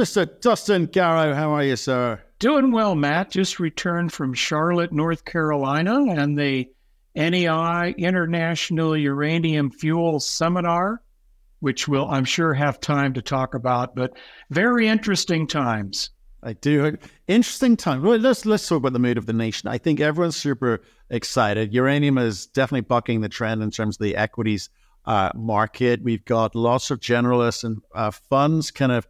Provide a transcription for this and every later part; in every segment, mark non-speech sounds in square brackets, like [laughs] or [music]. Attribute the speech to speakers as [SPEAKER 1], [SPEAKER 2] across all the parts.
[SPEAKER 1] Mr. Dustin Garrow, how are you, sir?
[SPEAKER 2] Doing well, Matt. Just returned from Charlotte, North Carolina, and the NEI International Uranium Fuel Seminar, which we'll, I'm sure, have time to talk about, but very interesting times.
[SPEAKER 1] I do. Interesting time. Well, let's let's talk about the mood of the nation. I think everyone's super excited. Uranium is definitely bucking the trend in terms of the equities uh, market. We've got lots of generalists and uh, funds kind of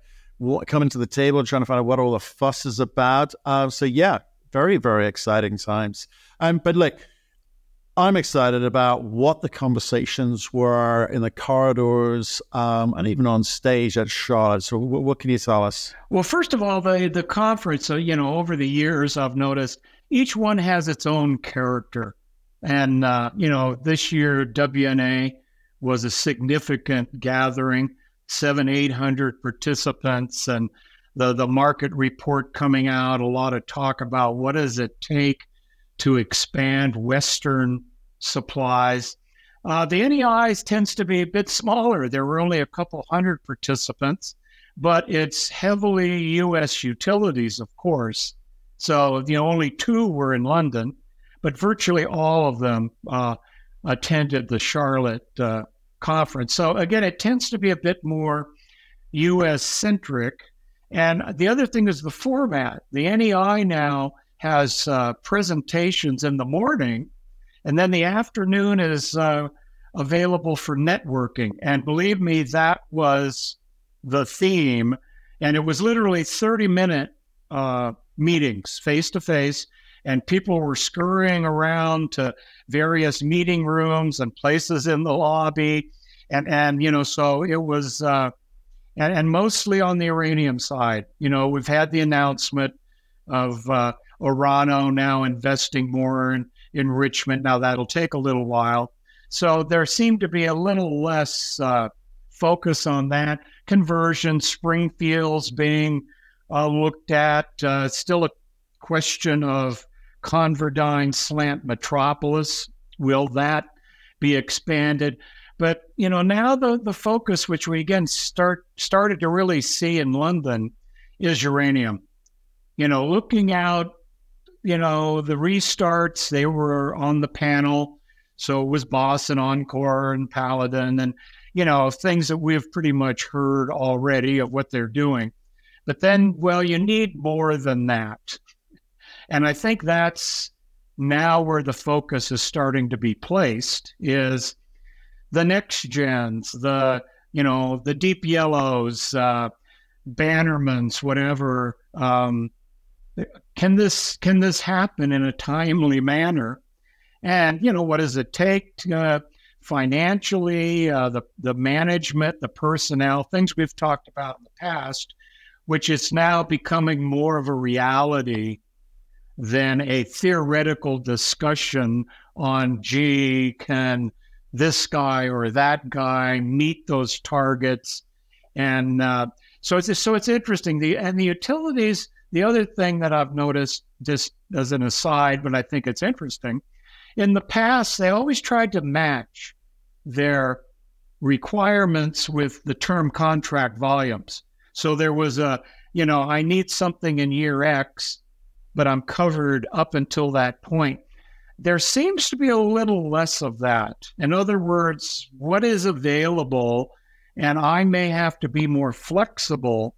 [SPEAKER 1] coming to the table trying to find out what all the fuss is about. Uh, so yeah, very very exciting times. Um, but like I'm excited about what the conversations were in the corridors um, and even on stage at Charlotte. So, w- what can you tell us?
[SPEAKER 2] Well, first of all, the the conference. Uh, you know, over the years, I've noticed each one has its own character, and uh, you know, this year WNA was a significant gathering, seven eight hundred participants, and the the market report coming out. A lot of talk about what does it take to expand Western supplies. Uh, the NEIs tends to be a bit smaller. There were only a couple hundred participants, but it's heavily U.S. utilities, of course. So you know, only two were in London, but virtually all of them uh, attended the Charlotte uh, conference. So again, it tends to be a bit more U.S. centric. And the other thing is the format. The NEI now has uh, presentations in the morning, and then the afternoon is uh, available for networking. And believe me, that was the theme. And it was literally 30 minute uh, meetings face to face. And people were scurrying around to various meeting rooms and places in the lobby. And, and you know, so it was, uh, and, and mostly on the uranium side. You know, we've had the announcement of uh, Orano now investing more in enrichment. Now, that'll take a little while. So there seemed to be a little less uh, focus on that. Conversion, Springfields being uh, looked at, uh, still a question of ConverDyn slant metropolis. Will that be expanded? But you know now the the focus, which we again start started to really see in London, is uranium. You know, looking out you know, the restarts, they were on the panel. So it was Boss and Encore and Paladin and, you know, things that we've pretty much heard already of what they're doing. But then, well, you need more than that. And I think that's now where the focus is starting to be placed is the next gens, the, you know, the Deep Yellows, uh, Bannermans, whatever, um, can this can this happen in a timely manner? And you know, what does it take to, uh, financially, uh, the the management, the personnel, things we've talked about in the past, which is now becoming more of a reality than a theoretical discussion on, gee, can this guy or that guy meet those targets? And uh, so it's so it's interesting. The and the utilities the other thing that I've noticed, just as an aside, but I think it's interesting, in the past, they always tried to match their requirements with the term contract volumes. So there was a, you know, I need something in year X, but I'm covered up until that point. There seems to be a little less of that. In other words, what is available, and I may have to be more flexible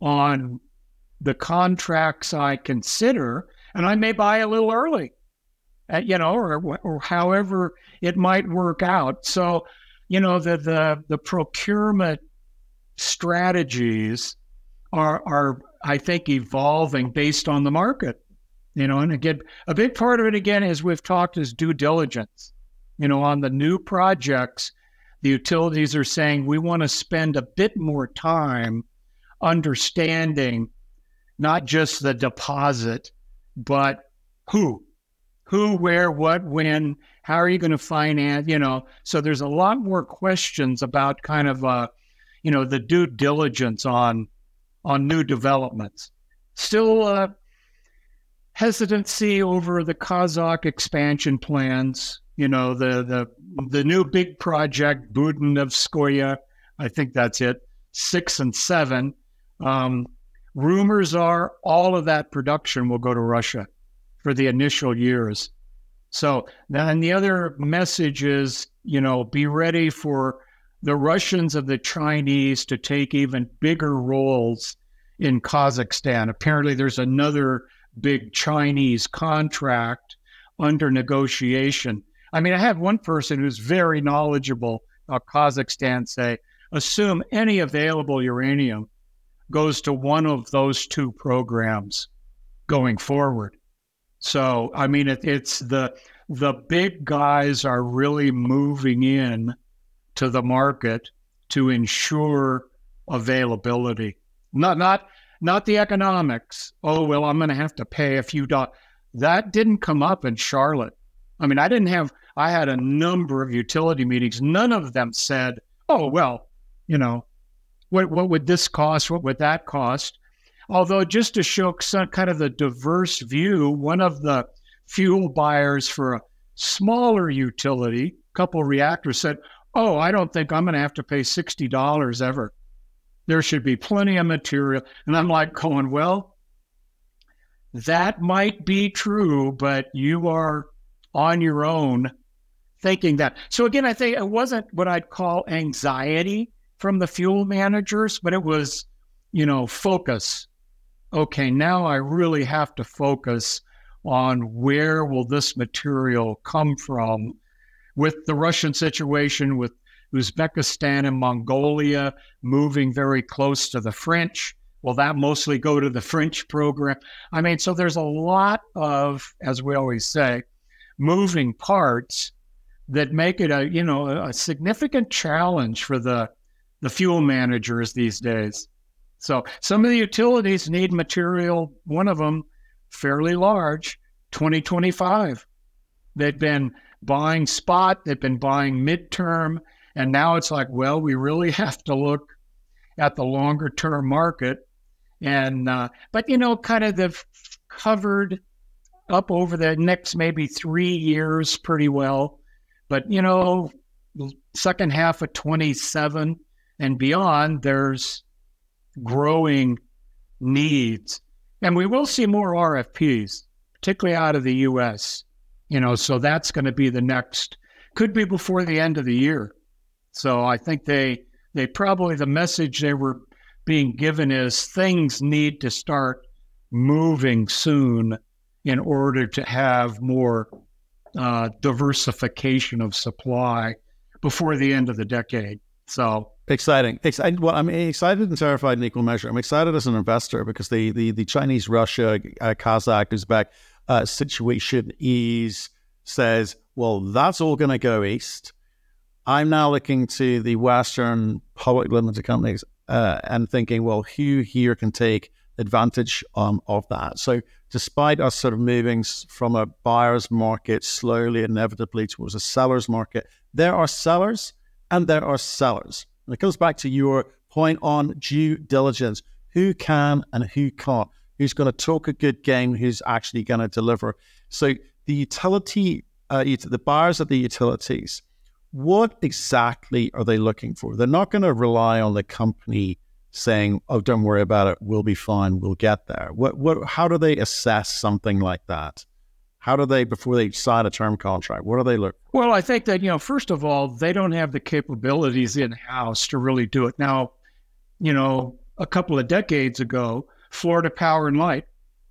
[SPEAKER 2] on the contracts I consider, and I may buy a little early, uh, you know, or, or however it might work out. So, you know, the the, the procurement strategies are are I think evolving based on the market. You know, and again, a big part of it again, as we've talked, is due diligence. You know, on the new projects, the utilities are saying we want to spend a bit more time understanding not just the deposit, but who, who, where, what, when, how are you going to finance? You know, so there's a lot more questions about kind of, uh, you know, the due diligence on on new developments. Still, uh, hesitancy over the Kazakh expansion plans. You know, the the the new big project, Budenovskoye. I think that's it. Six and seven Um, rumors are all of that production will go to Russia for the initial years. So then the other message is, you know, be ready for the Russians of the Chinese to take even bigger roles in Kazakhstan. Apparently, there's another big Chinese contract under negotiation. I mean, I had one person who's very knowledgeable about Kazakhstan say, assume any available uranium goes to one of those two programs going forward. So, I mean, it, it's the the big guys are really moving in to the market to ensure availability. Not not not the economics. Oh well, I'm going to have to pay a few dollars. That didn't come up in Charlotte. I mean, I didn't have. I had a number of utility meetings. None of them said, "Oh well, you know, what what would this cost? What would that cost?" Although, just to show some kind of the diverse view, one of the fuel buyers for a smaller utility, couple reactors, said, "Oh, I don't think I'm going to have to pay sixty dollars ever. There should be plenty of material." And I'm like, going, "Well, that might be true, but you are on your own." Thinking that. So again, I think it wasn't what I'd call anxiety from the fuel managers, but it was, you know, focus okay, now I really have to focus on where will this material come from with the Russian situation, with Uzbekistan and Mongolia moving very close to the French. Will that mostly go to the French program? I mean, so there's a lot of, as we always say, moving parts that make it a you know a significant challenge for the the fuel managers these days. So some of the utilities need material, one of them fairly large, 2025. They've been buying spot, they've been buying midterm, and now it's like, well, we really [laughs] have to look at the longer term market. And, uh, but, you know, kind of they've covered up over the next maybe three years pretty well. But, you know, second half of 27 and beyond, there's growing needs. And we will see more RFPs, particularly out of the US. You know, so that's going to be the next, could be before the end of the year. So I think they they probably the message they were being given is things need to start moving soon in order to have more uh, diversification of supply before the end of the decade. So
[SPEAKER 1] Exciting. Well, I'm excited and terrified in equal measure. I'm excited as an investor because the the, the Chinese, Russia, uh, Kazakh, Uzbek uh, situation is says, well, that's all going to go east. I'm now looking to the Western public limited companies uh, and thinking, well, who here can take advantage um, of that? So, despite us sort of moving from a buyer's market slowly, inevitably towards a seller's market, there are sellers and there are sellers. And it comes back to your point on due diligence who can and who can't, who's going to talk a good game, who's actually going to deliver. So the utility, uh, the buyers of the utilities, what exactly are they looking for? They're not going to rely on the company saying, "Oh, don't worry about it. We'll be fine. We'll get there." What, what, how do they assess something like that? How do they, before they sign a term contract, what do they look?
[SPEAKER 2] Well, I think that, you know, first of all, they don't have the capabilities in house to really do it. Now, you know, a couple of decades ago, Florida Power and Light,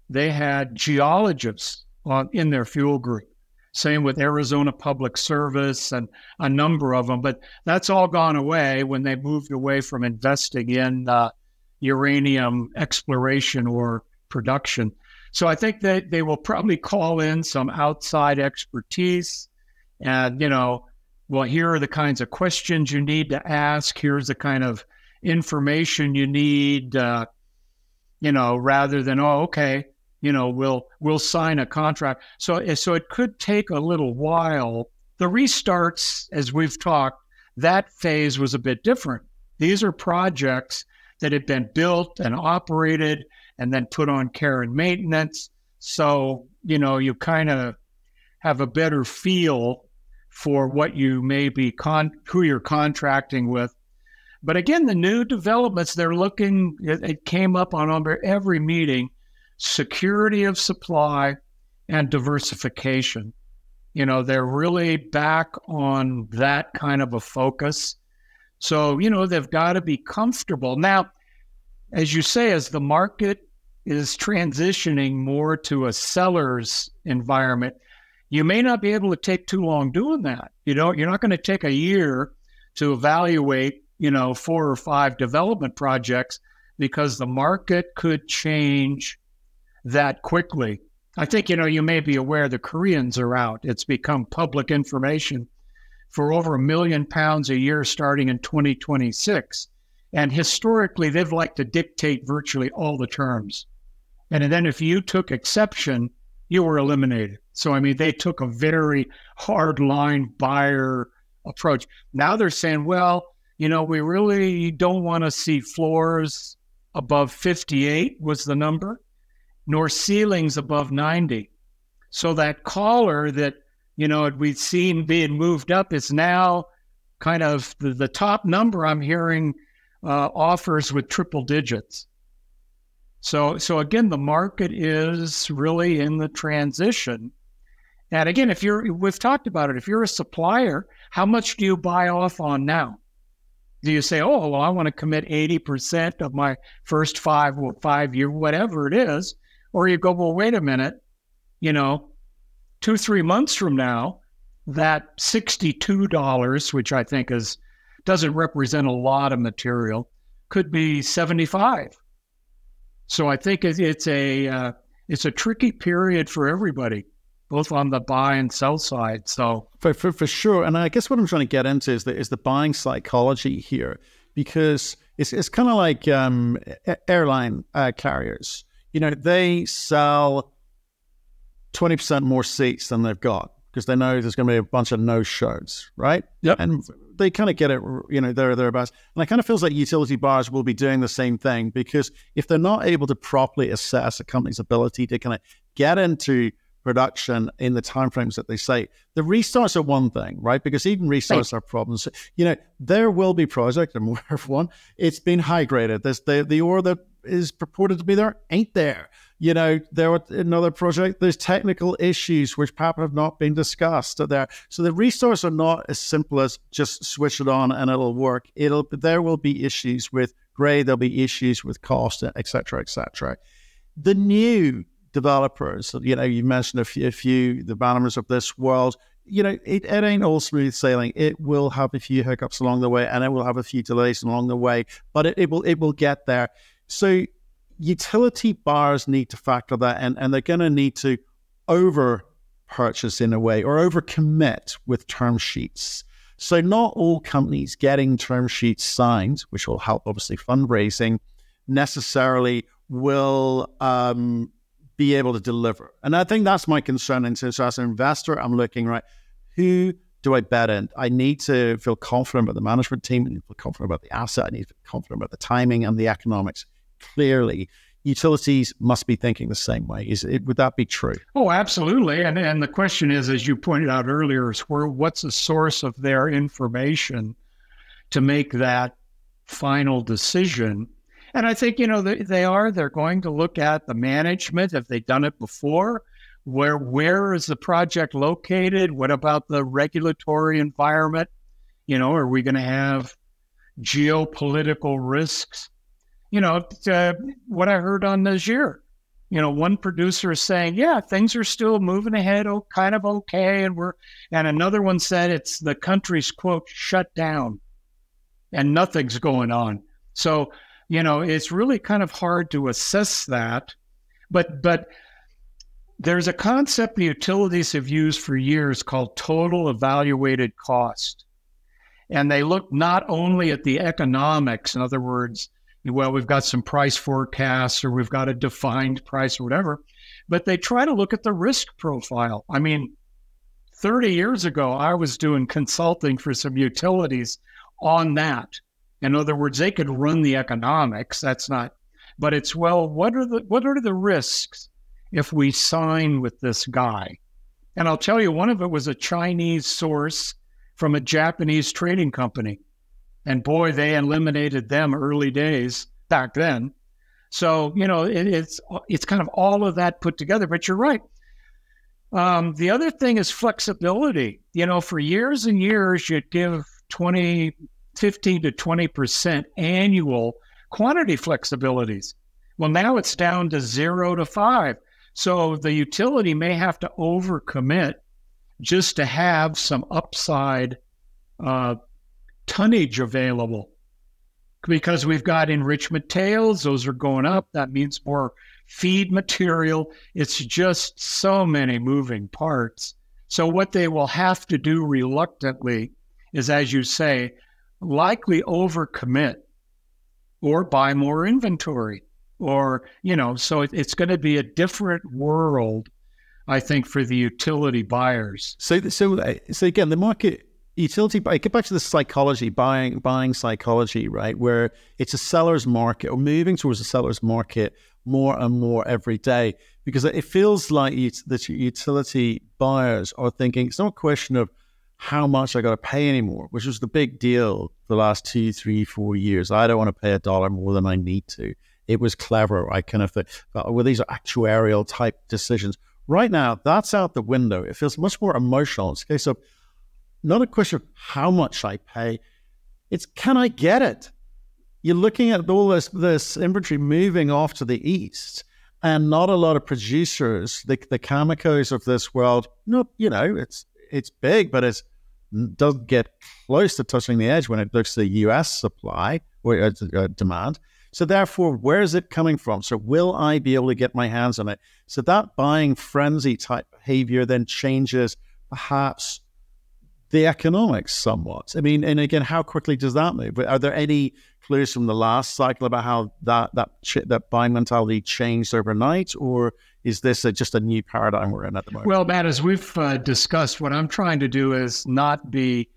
[SPEAKER 2] they had geologists on, in their fuel group. Same with Arizona Public Service and a number of them. But that's all gone away when they moved away from investing in uh, uranium exploration or production. So I think that they will probably call in some outside expertise and, you know, well, here are the kinds of questions you need to ask. Here's the kind of information you need, uh, you know, rather than, oh, okay, you know, we'll we'll sign a contract. So eh, so it could take a little while. The restarts, as we've talked, that phase was a bit different. These are projects that had been built and operated and then put on care and maintenance. So, you know, you kind of have a better feel for what you may be con- who you're contracting with. But again, the new developments, they're looking, it, it came up on every meeting security of supply and diversification. You know, they're really back on that kind of a focus. So, you know, they've got to be comfortable. Now, as you say, as the market is transitioning more to a seller's environment, you may not be able to take too long doing that. You know, you're not going to take a year to evaluate, you know, four or five development projects because the market could change that quickly. I think, you know, you may be aware the Koreans are out. It's become public information for over a million pounds a year starting in 2026. And historically, they've liked to dictate virtually all the terms. And then if you took exception, you were eliminated. So, I mean, they took a very hard line buyer approach. Now they're saying, well, you know, we really don't want to see floors above 58 was the number, nor ceilings above 90. So that collar that you know, we've seen being moved up is now kind of the, the top number I'm hearing uh, offers with triple digits. So, so again, the market is really in the transition. And again, if you're, we've talked about it. If you're a supplier, how much do you buy off on now? Do you say, oh, well, I want to commit 80% of my first five, five year, whatever it is? Or you go, well, wait a minute, you know, two, three months from now, that $62, which I think is doesn't represent a lot of material, could be 75. So I think it's a uh, it's a tricky period for everybody, both on the buy and sell side. So
[SPEAKER 1] for, for, for sure, and I guess what I'm trying to get into is the is the buying psychology here, because it's it's kind of like um, airline uh, carriers. You know, they sell 20% more seats than they've got because they know there's going to be a bunch of no shows, right?
[SPEAKER 2] Yep.
[SPEAKER 1] And they kind of get it, you know, there, thereabouts. And it kind of feels like utility buyers will be doing the same thing because if they're not able to properly assess a company's ability to kind of get into production in the timeframes that they say, the restarts are one thing, right? Because even restarts right. are problems. You know, there will be projects, I'm [laughs] aware of one, it's been high graded. There's the, the ore that is purported to be there ain't there you know, there were another project. There's technical issues which perhaps have not been discussed there. So the restarts are not as simple as just switch it on and it'll work. It'll there will be issues with grade. There'll be issues with cost, etc., etc. The new developers, you know, you mentioned a few, a few the Banners of this world. You know, it, it ain't all smooth sailing. It will have a few hiccups along the way, and it will have a few delays along the way. But it, it will it will get there. So utility buyers need to factor that in, and they're going to need to over purchase in a way or over commit with term sheets. So, not all companies getting term sheets signed, which will help obviously fundraising, necessarily will um, be able to deliver. And I think that's my concern. And so, as an investor, I'm looking right, who do I bet in? I need to feel confident about the management team. I need to feel confident about the asset. I need to feel confident about the timing and the economics clearly utilities must be thinking the same way. Is it, would that be true?
[SPEAKER 2] Oh, absolutely. And and the question is, as you pointed out earlier, is where what's the source of their information to make that final decision? And I think you know they, they are. They're going to look at the management. Have they done it before? Where where is the project located? What about the regulatory environment? You know, are we going to have geopolitical risks? you know, uh, what I heard on Niger. You know, one producer is saying, "Yeah, things are still moving ahead, oh, kind of okay," and we're, and another one said it's the country's quote shut down, and nothing's going on. So, you know, it's really kind of hard to assess that, but but there's a concept the utilities have used for years called total evaluated cost. And they look not only at the economics, in other words, well, we've got some price forecasts or we've got a defined price or whatever, but they try to look at the risk profile. I mean, 30 years ago, I was doing consulting for some utilities on that. In other words, they could run the economics. That's not, but it's well, what are the what are the risks if we sign with this guy? And I'll tell you, one of it was a Chinese source from a Japanese trading company And boy, they eliminated them early days back then. So, you know, it, it's it's kind of all of that put together. But you're right. Um, the other thing is flexibility. You know, for years and years, you'd give 20, 15 to 20% annual quantity flexibilities. Well, now it's down to zero to five. So the utility may have to overcommit just to have some upside uh, tonnage available. Because we've got enrichment tails, those are going up. That means more feed material. It's just so many moving parts. So, what they will have to do reluctantly is, as you say, likely overcommit or buy more inventory. Or, you know, so it, it's going to be a different world, I think, for the utility buyers.
[SPEAKER 1] So, so, uh, so again, the market utility I get back to the psychology buying buying psychology right where it's a seller's market or moving towards a seller's market more and more every day because it feels like that utility buyers are thinking it's not a question of how much I got to pay anymore, which was the big deal the last two, three, four years. I don't want to pay a dollar more than I need to. It was clever. I kind of thought, well, these are actuarial type decisions. Right now, that's out the window. It feels much more emotional. It's a case of not a question of how much I pay, it's can I get it? You're looking at all this, this inventory moving off to the east and not a lot of producers, the, the Camecos of this world, not, you know, it's it's big, but it doesn't get close to touching the edge when it looks to the US supply or uh, uh, demand. So therefore, where is it coming from? So will I be able to get my hands on it? So that buying frenzy type behavior then changes perhaps the economics somewhat. I mean, and again, how quickly does that move? Are there any clues from the last cycle about how that that that buying mentality changed overnight, or is this a, just a new paradigm we're in at the moment?
[SPEAKER 2] Well, Matt, as we've uh, discussed, what I'm trying to do is not be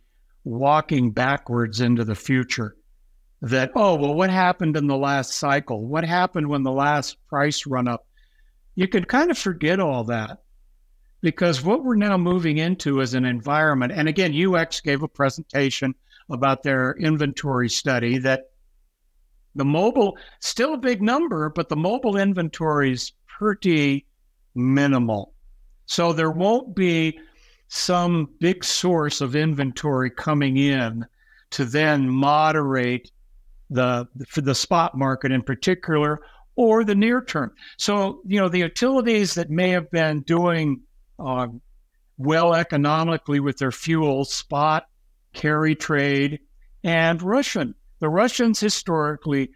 [SPEAKER 2] walking backwards into the future. That oh well, what happened in the last cycle? What happened when the last price run up? You could kind of forget all that because what we're now moving into is an environment. And again, UX gave a presentation about their inventory study that the mobile, still a big number, but the mobile inventory is pretty minimal. So there won't be some big source of inventory coming in to then moderate the for the spot market in particular or the near term. So, you know, the utilities that may have been doing uh, well economically with their fuel, spot, carry trade, and Russian. The Russians historically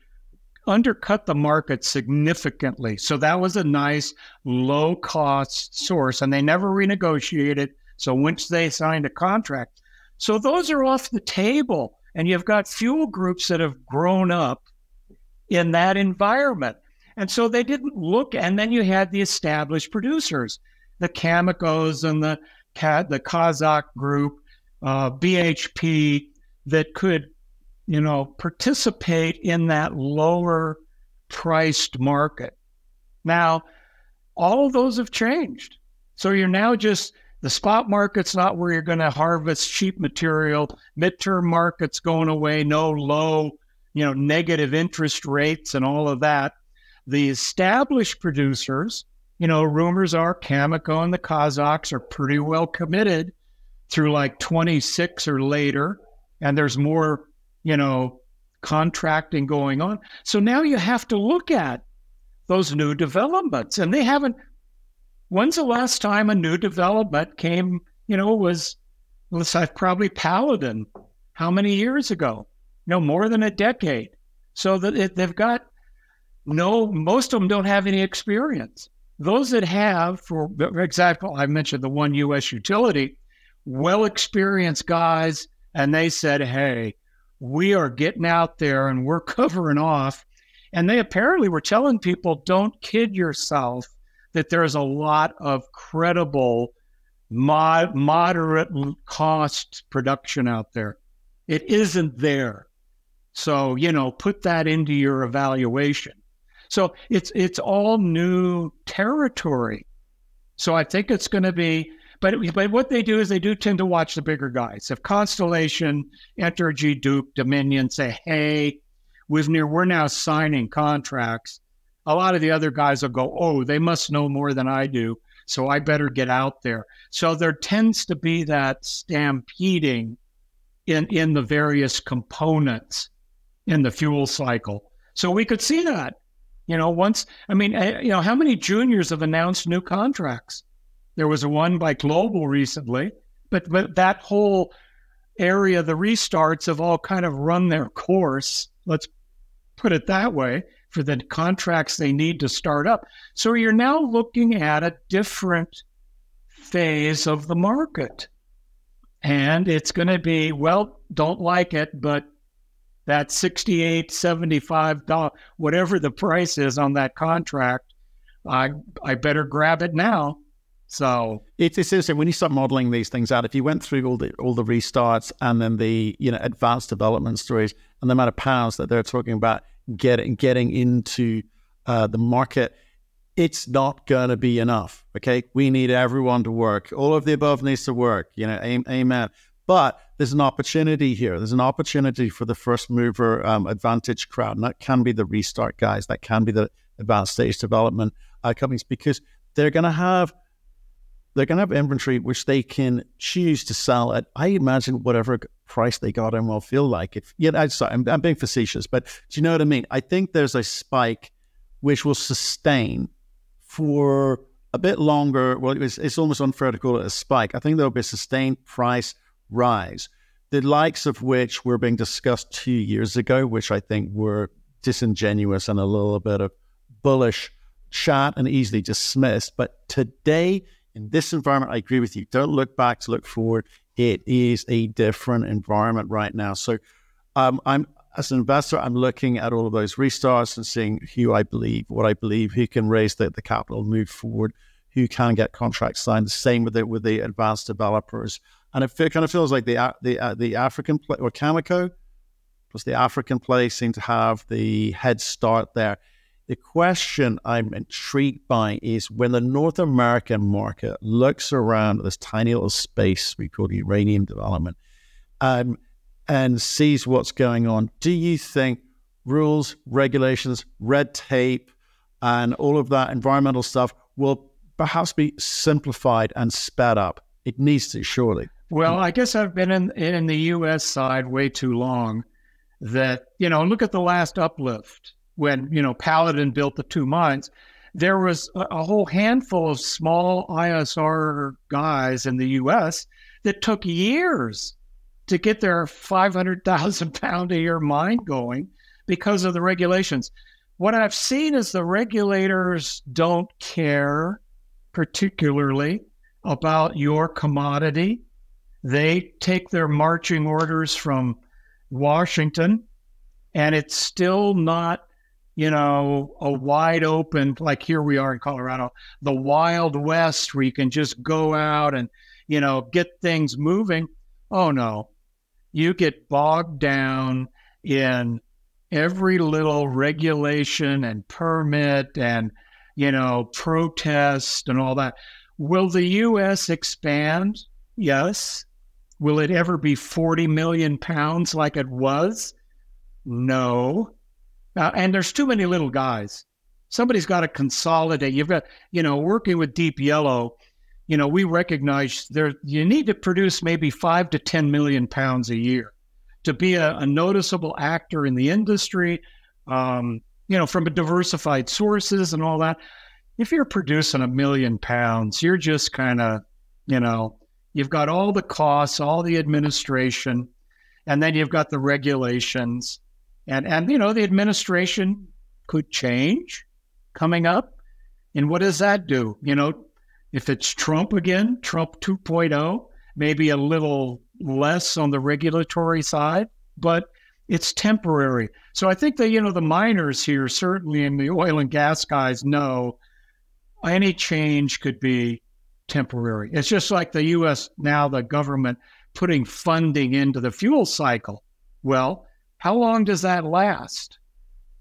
[SPEAKER 2] undercut the market significantly. So that was a nice low cost source, and they never renegotiated. So once they signed a contract, so those are off the table. And you've got fuel groups that have grown up in that environment. And so they didn't look, and then you had the established producers the Camecos and the the Kazakh group, uh, BHP, that could, you know, participate in that lower priced market. Now, all of those have changed. So you're now just the spot market's not where you're going to harvest cheap material. Midterm market's going away. No low, you know, negative interest rates and all of that. The established producers you know, rumors are Cameco and the Kazakhs are pretty well committed through like 26 or later, and there's more, you know, contracting going on. So now you have to look at those new developments, and they haven't. When's the last time a new development came? You know, was let's say probably Paladin. How many years ago? No, more than a decade. So that it, they've got no. Most of them don't have any experience. Those that have, for example, I mentioned the one U.S. utility, well experienced guys, and they said, hey, we are getting out there and we're [laughs] covering off. And they apparently were telling people, don't kid yourself that there's a lot of credible, mod- moderate cost production out there. It isn't there. So, you know, put that into your evaluation. So it's it's all new territory. So I think it's going to be But but what they do is they do tend to watch the bigger guys. If Constellation, Entergy, Duke, Dominion say, "Hey, we've near we're now signing contracts," a lot of the other guys will go, "Oh, they must know more than I do, so I better get out there." So there tends to be that stampeding in in the various components in the fuel cycle. So we could see that. You know, once I mean, eh, you know, how many juniors have announced new contracts? There was one by Global recently, but but that whole area, the restarts have all kind of run their course. Let's put it that way for the contracts they need to start up. So you're now looking at a different phase of the market. And it's going to be, well, don't like it, but that 68 75 dollars whatever the price is on that contract i i better grab it now so
[SPEAKER 1] it's, it's interesting when you start modeling these things out. If you went through all the all the restarts and then the you know advanced development stories and the amount of pounds that they're talking about getting getting into uh, the market, it's not going to be enough. Okay, we need everyone to work. All of the above needs to work. You know, amen. But there's an opportunity here. There's an opportunity for the first mover um, advantage crowd, and that can be the restart guys. That can be the advanced stage development uh, companies because they're going to have they're going to have inventory which they can choose to sell at, I imagine, whatever price they got and will feel like. If yeah, I'm sorry, I'm, I'm being facetious, but do you know what I mean? I think there's a spike which will sustain for a bit longer. Well, it's, it's almost unfair to call it a spike. I think there'll be a sustained price rise, the likes of which were being discussed two years ago, which I think were disingenuous and a little bit of bullish chat and easily dismissed. But today, in this environment, I agree with you. Don't look back to look forward. It is a different environment right now. So, um, I'm as an investor, I'm looking at all of those restarts and seeing who I believe, what I believe, who can raise the, the capital, move forward, who can get contracts signed. The same with the with the advanced developers, and it, kind of feels like the the uh, the African play or Cameco plus the African play seem to have the head start there. The question I'm intrigued by is when the North American market looks around this tiny little space we call uranium development um, and sees what's going on, do you think rules, regulations, red tape, and all of that environmental stuff will perhaps be simplified and sped up? It needs to, surely.
[SPEAKER 2] Well, I guess I've been in, in the U.S. side way too long that, you know, look at the last uplift when you know Paladin built the two mines, there was a, a whole handful of small ISR guys in the U.S. that took years to get their 500,000 [laughs] pound a year mine going because of the regulations. What I've seen is the regulators don't care particularly about your commodity. They take their marching orders from Washington, and it's still not you know, a wide open, like here we are in Colorado, the Wild West where you can just go out and, you know, get things moving. Oh, no. You get bogged down in every little regulation and permit and, you know, protest and all that. Will the U.S. expand? Yes. Will it ever be 40 million pounds like it was? No. Uh, and there's too many little guys. Somebody's got to consolidate. You've got, you know, working with Deep Yellow, you know, we recognize there you need to produce maybe five to 10 million pounds a year to be a, a noticeable actor in the industry, um, you know, from a diversified sources and all that. If you're producing a million pounds, you're just kind of, you know, you've got all the costs, all the administration, and then you've got the regulations and and you know the administration could change coming up. And what does that do? You know if it's trump again trump 2.0 maybe a little less on the regulatory side but it's temporary. So i think that you know the miners here certainly and the oil and gas guys know any change could be temporary. It's just like the us now the government putting funding into the fuel cycle. Well how long does that last?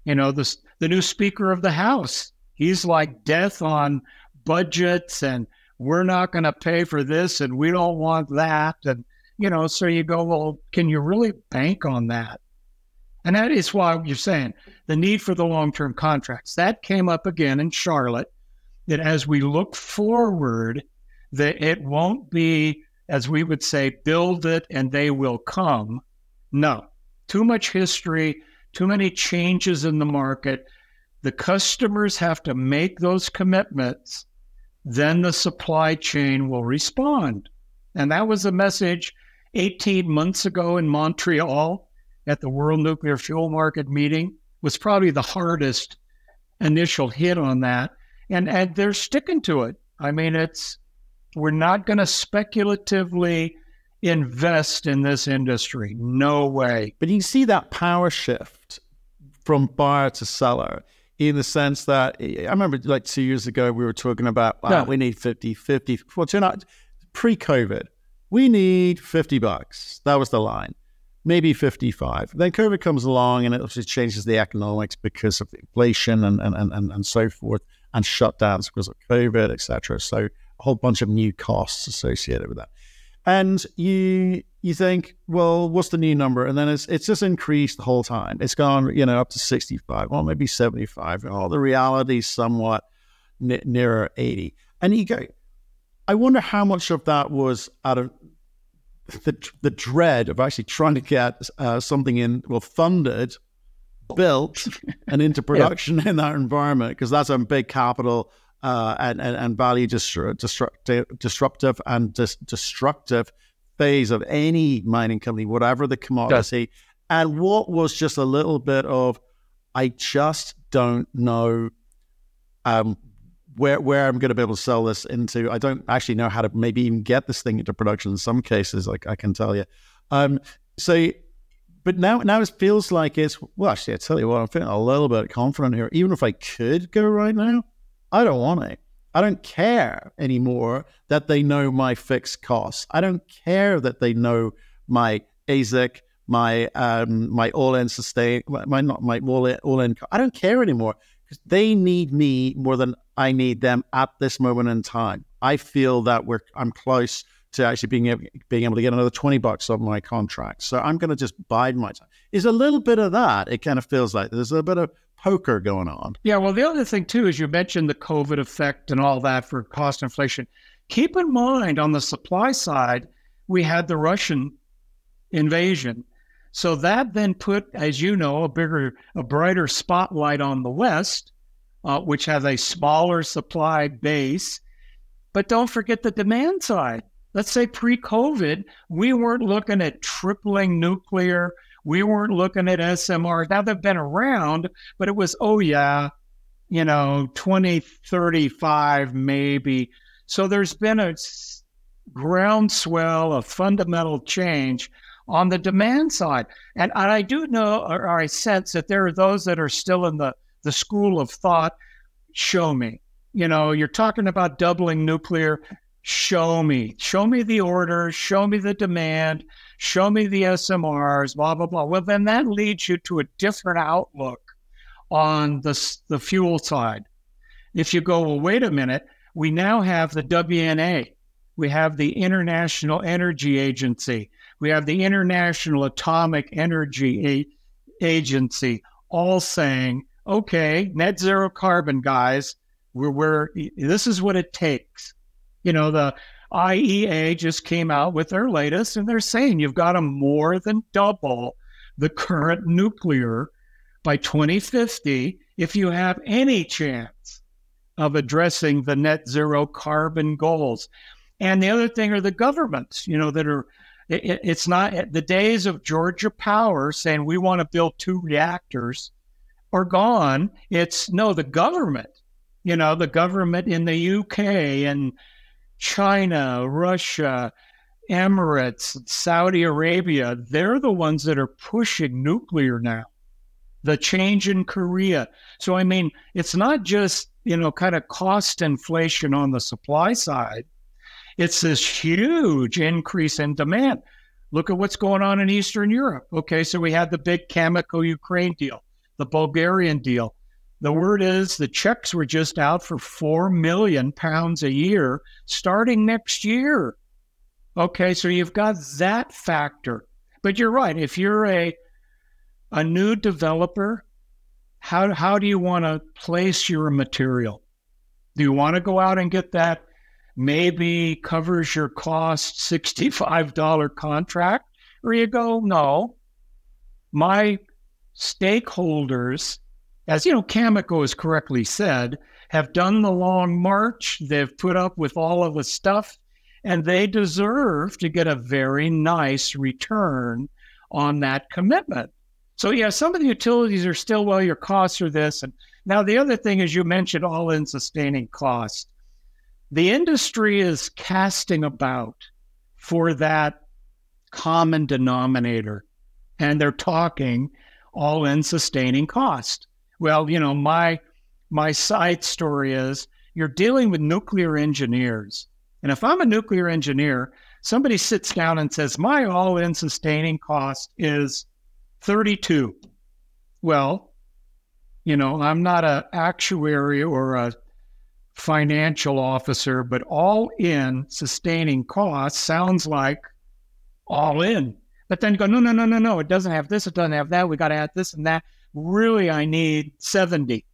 [SPEAKER 2] You know, the, the new Speaker of the House, he's like death on budgets and we're not going to pay for this and we don't want that. And, you know, so you go, well, can you really bank on that? And that is why you're saying the need for the long term contracts. That came up again in Charlotte, that as we look forward, that it won't be, as we would say, build it and they will come. No, too much history, too many changes in the market. The customers have to make those commitments then the supply chain will respond. And that was a message 18 months ago in Montreal at the World Nuclear Fuel Market meeting was probably the hardest initial hit on that. And, and they're sticking to it. I mean, it's we're not going to speculatively invest in this industry. No way.
[SPEAKER 1] But you see that power shift from buyer to seller in the sense that I remember like two years ago, we were talking about, wow, we need 50, 50. Well, not pre COVID, we need 50 bucks. That was the line. Maybe 55. Then COVID comes along and it obviously changes the economics because of inflation and, and, and, and so forth and shutdowns because of COVID, etc. So a whole bunch of new costs associated with that and you you think, well, what's the new number? And then it's it's just increased the whole time. It's gone, you know, up to sixty five, well, maybe seventy five. Oh, the reality is somewhat n- nearer eighty. And you go, I wonder how much of that was out of the the dread of actually trying to get uh, something in, well, funded, built, and into [laughs] production yeah. in that environment because that's a big capital uh, and, and, and value disruptive, disruptive and dis- destructive phase of any mining company, whatever the commodity. Yes. And what was just a little bit of, I just don't know um, where where I'm going to be able to sell this into. I don't actually know how to maybe even get this thing into production in some cases, like I can tell you. Um, so, but now now it feels like it's well. Actually, I tell you what, I'm feeling a little bit confident here. Even if I could go right now, I don't want it. I don't care anymore that they know my fixed costs. I don't care that they know my AISC, my um, my all-in sustain, my not my all-in, all-in. I don't care anymore because they need me more than I need them at this moment in time. I feel that we're I'm close to actually being able, being able to get another 20 bucks on my contract. So I'm going to just bide my time. Is a little bit of that. It kind of feels like there's a bit of poker going on.
[SPEAKER 2] Yeah, well, the other thing too is you mentioned the COVID effect and all that for cost inflation. Keep in mind on the supply side, we had the Russian invasion. So that then put, as you know, a bigger, a brighter spotlight on the West, uh, which has a smaller supply base. But don't forget the demand side. Let's say pre COVID, we weren't looking at tripling nuclear we weren't looking at SMR. Now they've been around, but it was, oh, yeah, you know, 2035 maybe. So there's been a groundswell of fundamental change on the demand side. And, and I do know, or I sense that there are those that are still in the, the school of thought show me. You know, you're talking about doubling nuclear. Show me. Show me the order. Show me the demand show me the SMRs, blah, blah, blah. Well, then that leads you to a different outlook on the, the fuel side. If you go, well, wait a minute, we now have the WNA, we have the International Energy Agency, we have the International Atomic Energy A- Agency, all saying, okay, net zero carbon, guys, we're, we're this is what it takes. You know, the IEA just came out with their latest, and they're saying you've got to more than double the current nuclear by 2050 if you have any chance of addressing the net zero carbon goals. And the other thing are the governments, you know, that are, it, it's not the days of Georgia Power saying we want to build two reactors are gone. It's no, the government, you know, the government in the UK and China, Russia, Emirates, Saudi Arabia, they're the ones that are pushing nuclear now. The change in Korea. So, I mean, it's not just, you know, kind of cost inflation on the supply side, it's this huge increase in demand. Look at what's going on in Eastern Europe. Okay, so we had the big Cameco Ukraine deal, the Bulgarian deal. The word is the Czechs were just out for 4 million pounds a year starting next year. Okay, so you've got that factor. But you're right. If you're a a new developer, how how do you want to place your material? Do you want to go out and get that maybe covers your cost $65 contract? Or you go, no, my stakeholders as you know, Cameco has correctly said, have done the long march. They've put up with all of the stuff, and they deserve to get a very nice return on that commitment. So, yeah, some of the utilities are still, well, your costs are this. And now the other thing is you mentioned all in sustaining cost. The industry is casting about for that common denominator, and they're talking all in sustaining cost. Well, you know, my my side story is you're dealing with nuclear engineers. And if I'm a nuclear engineer, somebody sits down and says, my all in sustaining cost is 32. Well, you know, I'm not an actuary or a financial officer, but all in sustaining cost sounds like all in. But then you go, no, no, no, no, no, it doesn't have this, it doesn't have that. We got to add this and that really I need 70.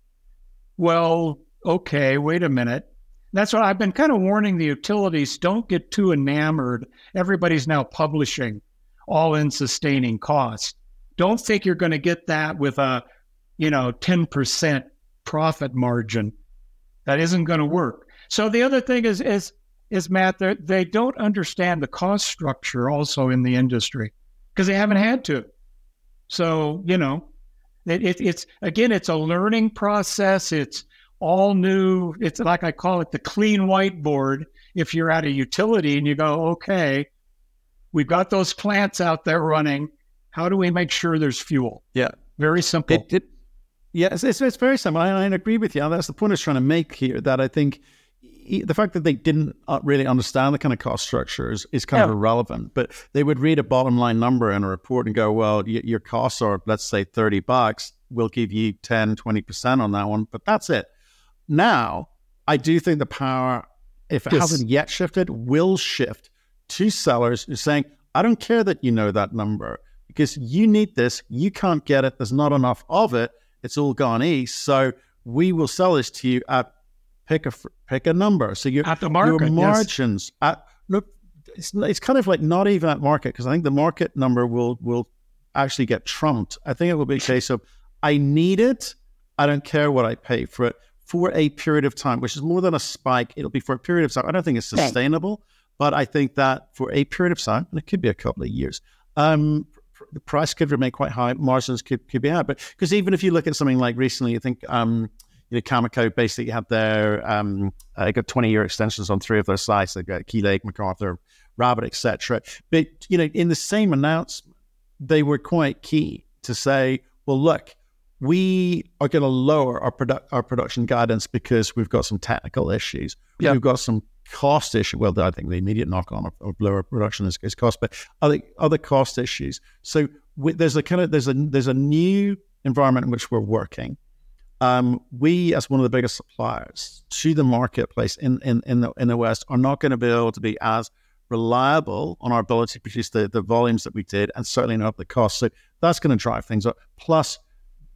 [SPEAKER 2] Well, okay, wait a minute. That's what I've been kind of warning the utilities don't get too enamored. Everybody's now publishing all in sustaining cost. Don't think you're going to get that with a, you know, 10% profit margin. That isn't going to work. So the other thing is is is Matt, they don't understand the cost structure also in the industry because they haven't had to. So, you know, it, it, it's again, it's a learning process. It's all new. It's like I call it the clean whiteboard. If you're at a utility and you go, okay, we've got those plants out there running. How do we make sure there's fuel?
[SPEAKER 1] Yeah,
[SPEAKER 2] very simple.
[SPEAKER 1] It, it, yeah, it's, it's, it's, very simple. I, I agree with you. That's the point I was trying to make here. That I think the fact that they didn't uh, really understand the kind of cost structures is kind yeah. of irrelevant. But they would read a bottom line number in a report and go, well, y- your costs are, let's say, 30 bucks. We'll give you 10, 20% on that one. But that's it. Now, I do think the power, if it yes. hasn't yet shifted, will shift to sellers who are saying, I don't care that you know that number because you need this. You can't get it. There's not enough of it. It's all gone east. So we will sell this to you at pick a pick a number. So your
[SPEAKER 2] at the market,
[SPEAKER 1] your margins yes. at look, it's it's kind of like not even at market because I think the market number will will actually get trumped. I think it will be a case of I need it. I don't care what I pay for it for a period of time, which is more than a spike. It'll be for a period of time. I don't think it's sustainable, okay. but I think that for a period of time, and it could be a couple of years, um, the price could remain quite high. Margins could, could be high. But because even if you look at something like recently, I think um, you know, Cameco basically had their um, uh, got 20 year extensions on three of their sites. They've got Key Lake, McArthur, Rabbit, etc. But you know, in the same announcement, they were quite key to say, well, look, we are going to lower our produ- our production guidance because we've got some technical issues. Yeah. We've got some cost issue. Well, I think the immediate knock on of, of lower production is, is, cost, but other other cost issues. So we, there's a kind of there's a there's a new environment in which we're working um, we, as one of the biggest suppliers to the marketplace in, in, in, the, in the West, are not going to be able to be as reliable on our ability to produce the, the volumes that we did and certainly not the cost. So that's going to drive things up. Plus,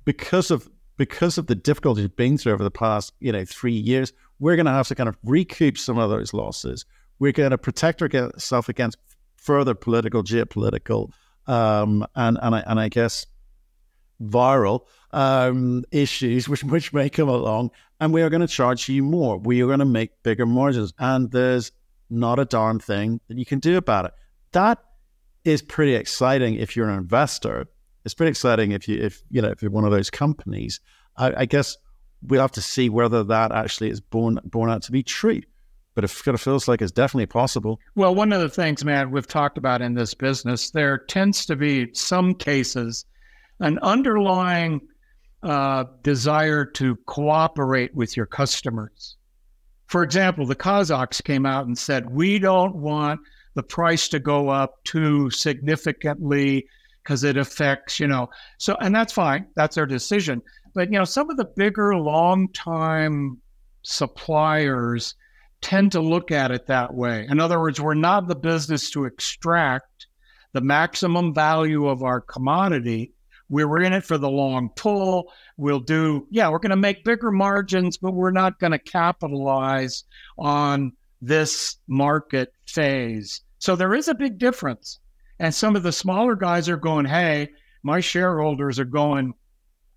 [SPEAKER 1] because of because of the difficulties being through over the past, you know, three years, we're going to have to kind of recoup some of those losses. We're going to protect ourselves against further political, geopolitical, um, and and I, and I guess viral um, issues which which may come along, and we are going to charge you more. We are going to make bigger margins, and there's not a darn thing that you can do about it. That is pretty exciting if you're an investor. It's pretty exciting if you if you know if you're one of those companies. I, I guess we'll have to see whether that actually is born born out to be true. But it kind of feels like it's definitely possible.
[SPEAKER 2] Well, one of the things, Matt, we've talked about in this business, there tends to be some cases an underlying uh, desire to cooperate with your customers. For example, the Kazakhs came out and said, we don't want the price to go up too significantly because it affects, you know. So, and that's fine. That's their decision. but you know, some of the bigger, long time suppliers tend to look at it that way. In other words, we're not the business to extract the maximum value of our commodity. We were in it for the long pull. We'll do, yeah, we're going to make bigger margins, but we're not going to capitalize on this market phase. So there is a big difference. And some of the smaller guys are going, hey, my shareholders are going,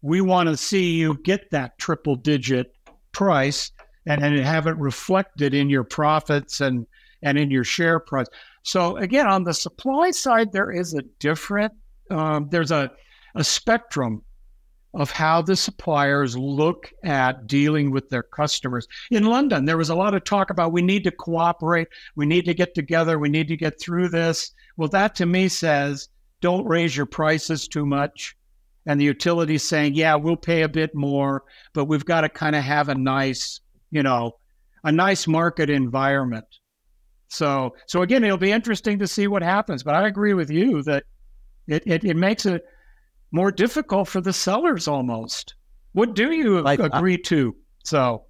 [SPEAKER 2] we want to see you get that triple digit price and, and have it reflected in your profits and, and in your share price. So again, on the supply side, there is a different, um, there's a, a spectrum of how the suppliers look at dealing with their customers. In London, there was a lot of talk about we need to cooperate, we need to get together, we need to get through this. Well, that to me says don't raise your prices too much. And the utilities saying, yeah, we'll pay a bit more, but we've got to kind of have a nice, you know, a nice market environment. So, so again, it'll be interesting to see what happens. But I agree with you that it, it, it makes it more difficult for the sellers almost. What do you like, agree I, to? So,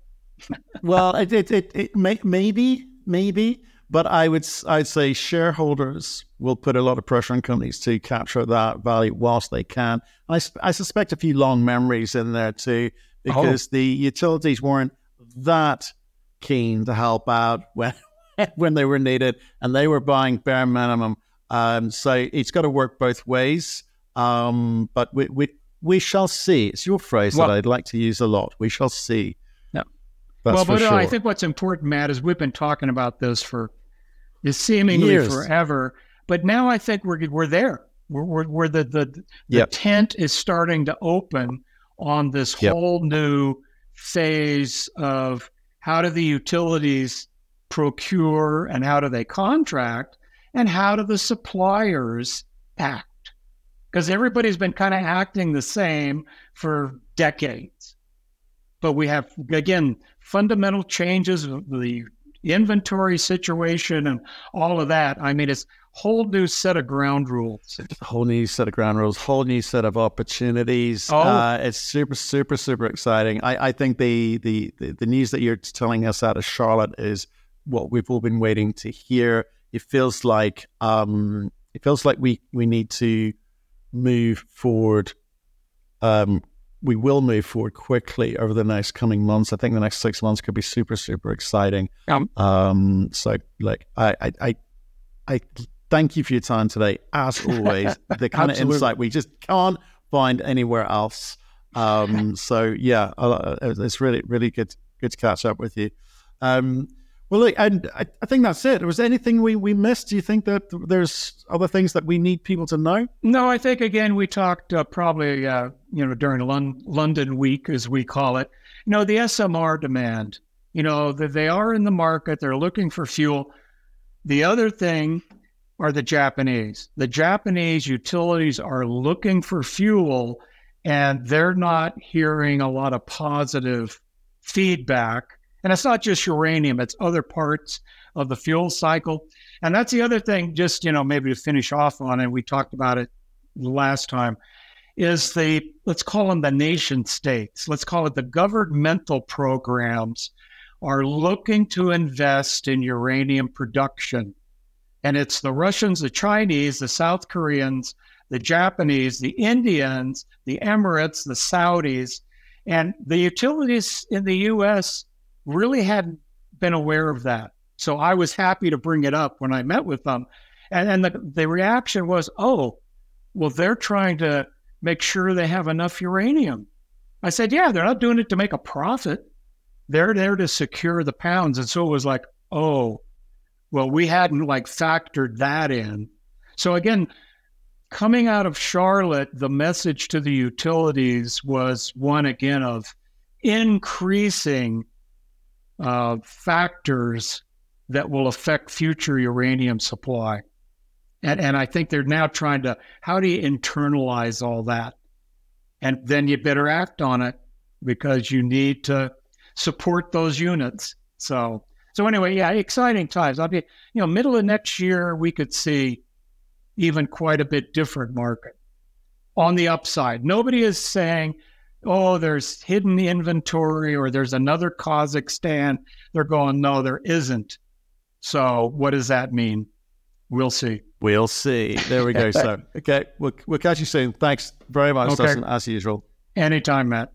[SPEAKER 1] well, it, it, it, it may, maybe, maybe, but I would I'd say shareholders will put a lot of pressure on companies to capture that value whilst they can. I, I suspect a few long memories in there too, because oh. the utilities weren't that keen to help out [laughs] when when they were needed, and they were buying bare minimum. Um, so it's got to work both ways. Um, but we, we we shall see. It's your phrase well, that I'd like to use a lot. We shall see.
[SPEAKER 2] Yeah. That's well, but sure. I think what's important, Matt, is we've been talking about this for is seemingly Years. forever. But now I think we're we're there. We're, we're, we're the the, the yep. tent is starting to open on this yep. whole new phase of how do the utilities procure and how do they contract and how do the suppliers act because everybody's been kind of acting the same for decades. But we have, again, fundamental changes of the inventory situation and all of that. I mean, it's whole new set of ground rules.
[SPEAKER 1] Whole new set of ground rules, whole new set of opportunities. Oh. Uh, it's super, super, super exciting. I, I think the, the, the, the news that you're telling us out of Charlotte is what we've all been waiting to hear. It feels like um, it feels like we, we need to move forward. Um, we will move forward quickly over the next coming months. I think the next six months could be super, super exciting. Um, um so, like, I, I, I, I thank you for your time today. As [laughs] always, the kind of insight we just can't find anywhere else. Um, [laughs] so, yeah, it's really, really good, good to catch up with you. Um, well, look, I, I, think that's it. Was anything we, we missed? Do you think that there's other things that we need people to know?
[SPEAKER 2] No, I think again we talked uh, probably uh, you know during Lon- London Week as we call it. You know the SMR demand. You know that they are in the market. They're looking for fuel. The other thing are the Japanese. The Japanese utilities are looking for fuel, and they're not hearing a lot of positive feedback and it's not just uranium, it's other parts of the fuel cycle. And that's the other thing, just, you know, maybe to finish off on it, we talked about it last time, is the, let's call them the nation states, let's call it the governmental programs are looking to invest in uranium production. And it's the Russians, the Chinese, the South Koreans, the Japanese, the Indians, the Emirates, the Saudis, and the utilities in the US really hadn't been aware of that. So I was happy to bring it up when I met with them. And, and the, the reaction was, oh, well, they're trying to make sure they have enough uranium. I said, yeah, they're not doing it to make a profit. They're there to secure the pounds. And so it was like, oh, well, we hadn't like factored that in. So again, coming out of Charlotte, the message to the utilities was one again of increasing uh, factors that will affect future uranium supply. And, and I think they're now trying to, how do you internalize all that? And then you better act on it because you need to support those units. So, so anyway, yeah, exciting times. I'll be, you know, middle of next year, we could see even quite a bit different market on the upside. Nobody is saying oh, there's hidden inventory or there's another Kazakhstan. They're going, no, there isn't. So what does that mean? We'll see.
[SPEAKER 1] We'll see. There we go. so, [laughs] okay, we'll, we'll catch you soon. Thanks very much, okay. Dustin, as usual.
[SPEAKER 2] Anytime, Matt.